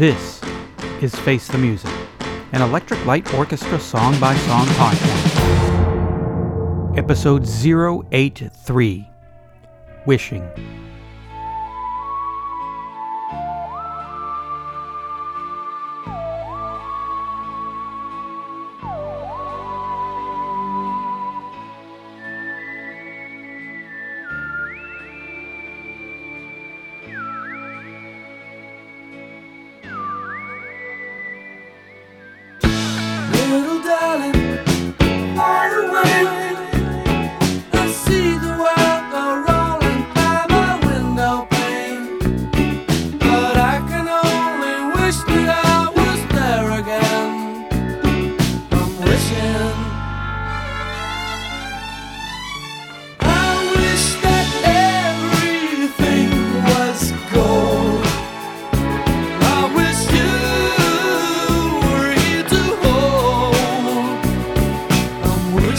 This is Face the Music, an Electric Light Orchestra song by song podcast. Episode 083 Wishing.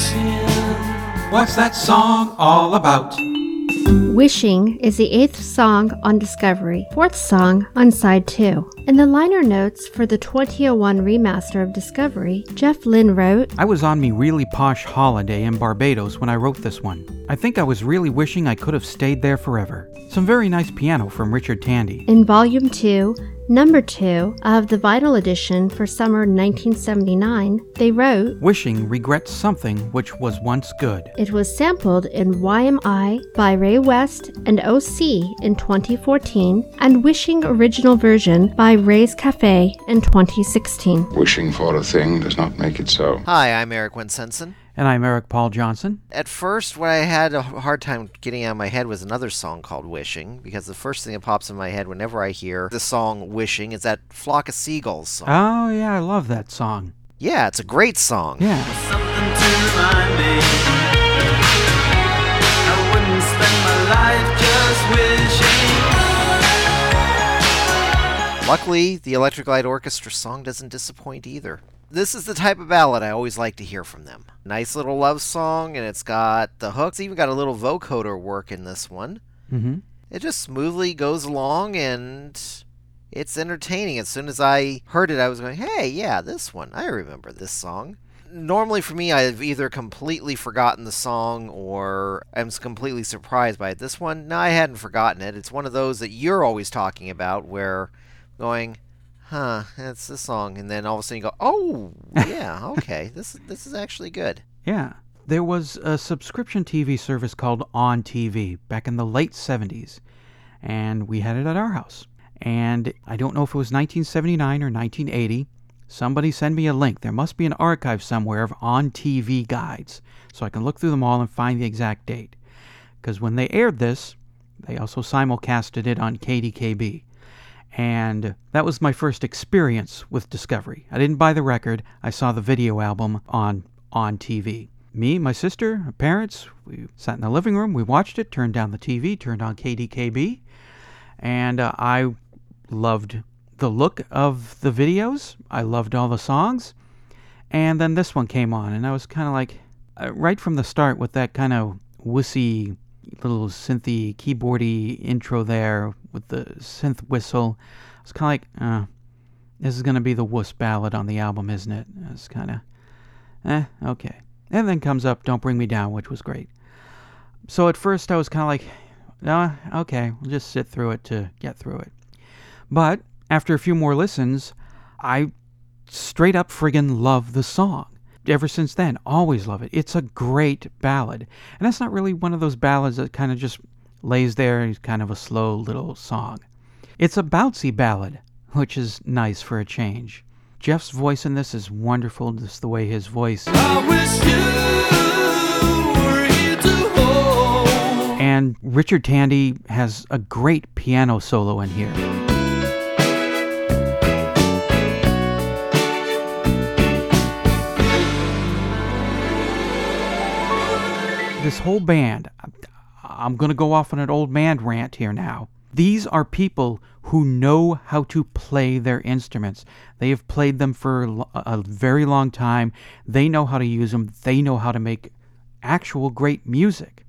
I'm wishing. What's that song all about? Wishing is the eighth song on Discovery, fourth song on side two. In the liner notes for the 2001 remaster of Discovery, Jeff Lynne wrote, I was on me really posh holiday in Barbados when I wrote this one. I think I was really wishing I could have stayed there forever. Some very nice piano from Richard Tandy. in Volume 2, Number 2 of the Vital edition for summer 1979, they wrote, Wishing regrets something which was once good. It was sampled in YMI by Ray West and OC in 2014, and Wishing original version by Ray's Cafe in 2016. Wishing for a thing does not make it so. Hi, I'm Eric Winsenson. And I'm Eric Paul Johnson. At first, what I had a hard time getting out of my head was another song called Wishing, because the first thing that pops in my head whenever I hear the song Wishing is that Flock of Seagulls song. Oh, yeah, I love that song. yeah, it's a great song. Yeah. Something to remind me. I wouldn't spend my life just wishing. Luckily, the Electric Light Orchestra song doesn't disappoint either. This is the type of ballad I always like to hear from them. Nice little love song, and it's got the hooks, even got a little vocoder work in this one. Mm-hmm. It just smoothly goes along and it's entertaining. As soon as I heard it, I was going, hey, yeah, this one. I remember this song. Normally, for me, I've either completely forgotten the song or I'm completely surprised by it. This one, no, I hadn't forgotten it. It's one of those that you're always talking about where going, huh, that's the song. And then all of a sudden you go, oh, yeah, okay, this, this is actually good. Yeah. There was a subscription TV service called On TV back in the late 70s, and we had it at our house. And I don't know if it was 1979 or 1980. Somebody send me a link. There must be an archive somewhere of On TV guides, so I can look through them all and find the exact date. Because when they aired this, they also simulcasted it on KDKB. And that was my first experience with Discovery. I didn't buy the record, I saw the video album on on TV. Me, my sister, our parents, we sat in the living room, we watched it, turned down the TV, turned on KDKB, and uh, I loved the look of the videos. I loved all the songs. And then this one came on, and I was kind of like, uh, right from the start with that kind of wussy little synthy, keyboardy intro there with the synth whistle. I was kind of like, uh, this is going to be the wuss ballad on the album, isn't it? It's kind of, eh, okay. And then comes up Don't Bring Me Down, which was great. So at first I was kind of like, no, okay, we'll just sit through it to get through it. But after a few more listens, I straight up friggin' love the song. Ever since then, always love it. It's a great ballad. And that's not really one of those ballads that kind of just lays there kind of a slow little song. It's a bouncy ballad, which is nice for a change. Jeff's voice in this is wonderful, just the way his voice. I wish you were here to hold. And Richard Tandy has a great piano solo in here. This whole band, I'm going to go off on an old man rant here now. These are people who know how to play their instruments. They have played them for a very long time. They know how to use them. They know how to make actual great music.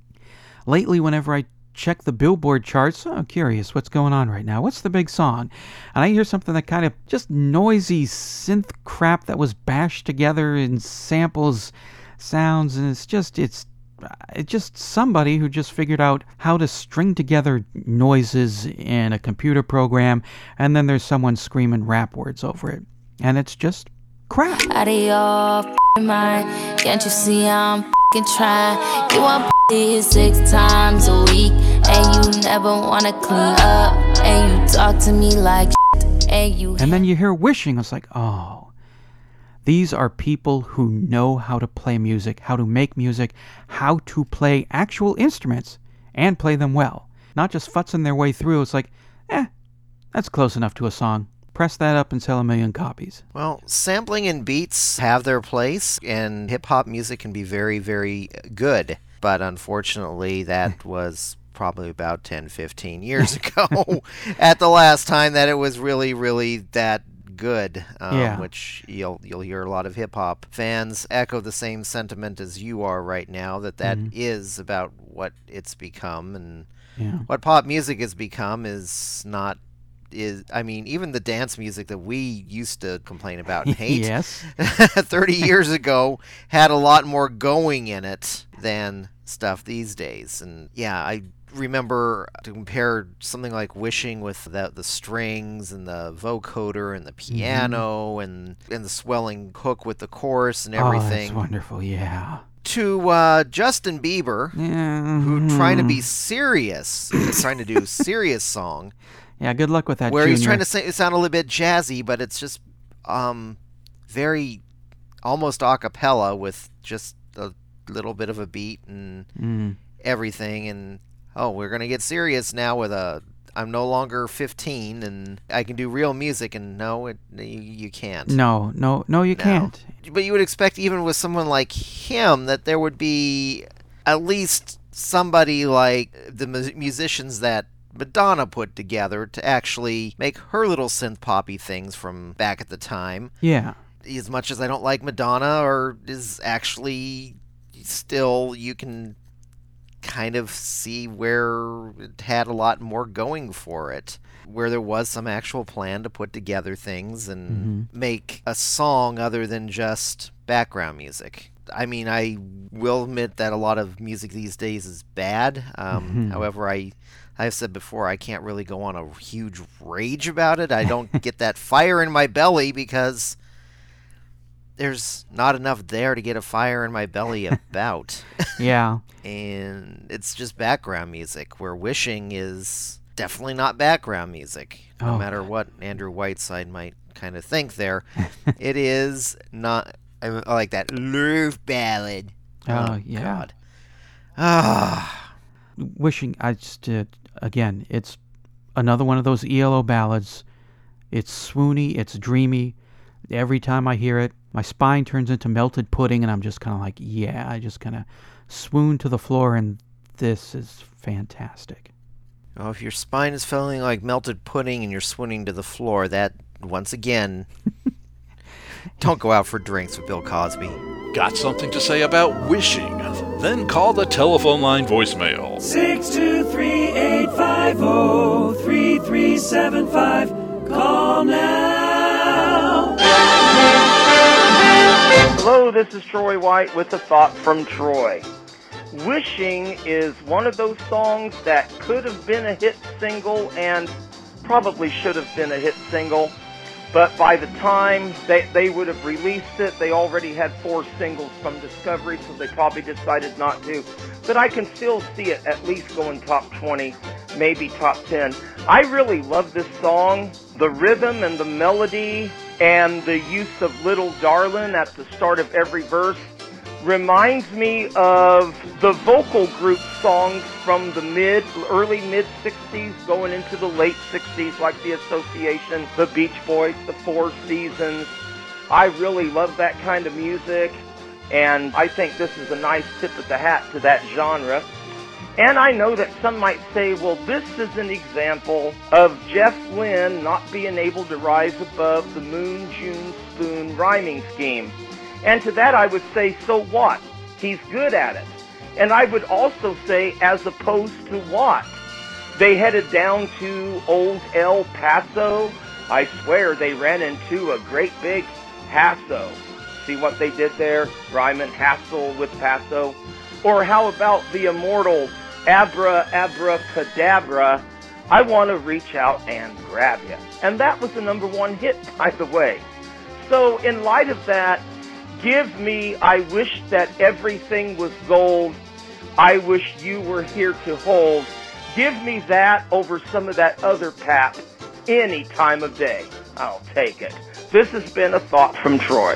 Lately, whenever I check the Billboard charts. Oh, I'm curious what's going on right now. What's the big song? And I hear something that kind of just noisy synth crap that was bashed together in samples, sounds, and it's just it's it's Uh, just somebody who just figured out how to string together noises in a computer program, and then there's someone screaming rap words over it, and it's just crap. Out of your mind. Can't you see I'm f***ing trying? You want six times a week, and you never wanna clean up, and you talk to me like and you. And then you hear wishing. It's like, oh, these are people who know how to play music, how to make music, how to play actual instruments and play them well. Not just futzing their way through. It's like, eh, that's close enough to a song. Press that up and sell a million copies. Well, sampling and beats have their place, and hip hop music can be very, very good. But unfortunately, that was probably about 10, 15 years ago at the last time that it was really, really that good. Um, Yeah. Which you'll you'll hear a lot of hip hop fans echo the same sentiment as you are right now that that is about what it's become and Yeah. what pop music has become is not is I mean even the dance music that we used to complain about and hate yes. 30 years ago had a lot more going in it than stuff these days and yeah I remember to compare something like wishing with the, the strings and the vocoder and the piano and and the swelling hook with the chorus and everything. Oh, that's wonderful. Yeah. to uh, Justin Bieber Yeah. who trying to be serious, trying to do serious song Yeah. Good luck with that. where he's trying to say, sound a little bit jazzy, but it's just um, very almost a cappella with just a little bit of a beat and Mm. everything. And oh, we're gonna get serious now with a. I'm no longer 15 and I can do real music. And no, it, you, you can't. No, no, no, you No. can't. But you would expect, even with someone like him, that there would be at least somebody like the mu- musicians that Madonna put together to actually make her little synth poppy things from back at the time. Yeah. As much as I don't like Madonna, or is actually still, you can kind of see where it had a lot more going for it. Where there was some actual plan to put together things and make a song other than just background music. I mean, I will admit that a lot of music these days is bad. Um, However, I I've said before I can't really go on a huge rage about it. I don't get that fire in my belly because there's not enough there to get a fire in my belly about. Yeah. and it's just background music where wishing is definitely not background music no Oh. matter what andrew whiteside might kind of think there it is not i like that love ballad Oh, yeah. God. ah wishing I just did again. It's another one of those ELO ballads. It's swoony. It's dreamy. Every time I hear it, my spine turns into melted pudding, and I'm just kind of like, yeah. I just kind of swoon to the floor, and this is fantastic. oh, if your spine is feeling like melted pudding and you're swooning to the floor that once again don't go out for drinks with bill cosby Got something to say about wishing? Then call the telephone line voicemail. 623-850-3375. Call now. Hello, this is Troy White with a thought from Troy. Wishing is one of those songs that could have been a hit single and probably should have been a hit single, but by the time they, they would have released it, they already had four singles from Discovery, so they probably decided not to. But I can still see it at least going top 20, maybe top 10. I really love this song. The rhythm and the melody and the use of Little Darlin' at the start of every verse reminds me of the vocal group songs from the mid, early mid 60s going into the late 60s, like the Association, the Beach Boys, the Four Seasons. I really love that kind of music, and I think this is a nice tip of the hat to that genre. And I know that some might say, well, this is an example of Jeff Lynne not being able to rise above the Moon, June, Spoon rhyming scheme. And to that I would say, so what? He's good at it. And I would also say, as opposed to what? They headed down to old El Paso. I swear they ran into a great big hassle. See what they did there? Ryman hassle with Paso. Or how about the immortal Abra Abracadabra? I want to reach out and grab you. And that was the number one hit, by the way. So, in light of that, give me I wish that everything was gold. I wish you were here to hold. Give me that over some of that other pap any time of day. I'll take it. This has been a thought from Troy.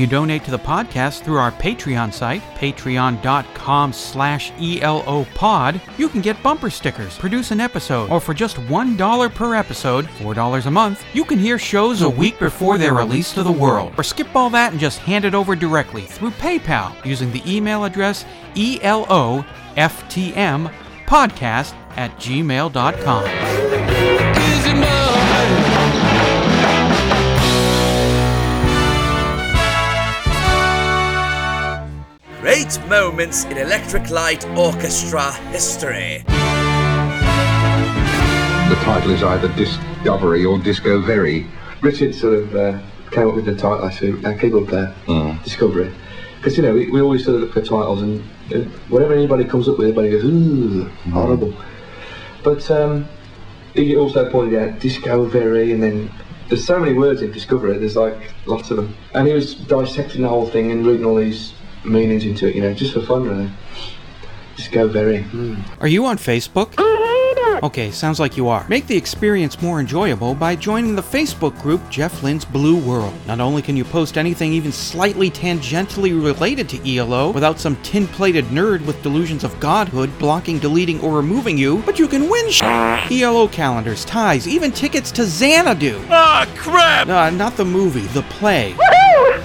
You donate to the podcast through our Patreon site, patreon.com slash elopod, you can get bumper stickers, produce an episode, or for just $1 per episode, $4 a month, you can hear shows a week before they're released to the world. Or skip all that and just hand it over directly through PayPal using the email address eloftmpodcast at gmail.com. Great moments in Electric Light Orchestra history. The title is either Discovery or Disco Very. Richard sort of uh, came up with the title, I think, our keyboard player, Discovery. Because, you know, we, we always sort of look for titles and uh, whatever anybody comes up with, everybody goes, ooh, horrible. But um, he also pointed out Disco Very, and then there's so many words in Discovery, there's like lots of them. And he was dissecting the whole thing and reading all these meanings into it, you know, just for fun, really. Disco Very. Are you on Facebook? Okay, sounds like you are. Make the experience more enjoyable by joining the Facebook group Jeff Lynne's Blue World. Not only can you post anything even slightly tangentially related to ELO without some tin plated nerd with delusions of godhood blocking, deleting, or removing you, but you can win sh- ELO calendars, ties, even tickets to Xanadu. Ah, crap! Uh, not the movie, the play.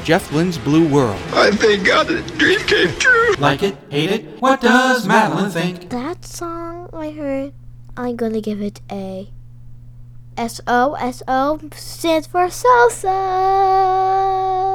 Jeff Lynne's Blue World. I thank God the dream came true. Like it? Hate it? What does Madeline think? That song I heard, I'm gonna give it a S O S O stands for so so.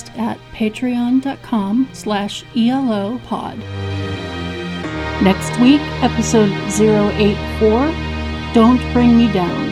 at patreon.com slash elopod. Next week, episode 084, Don't Bring Me Down.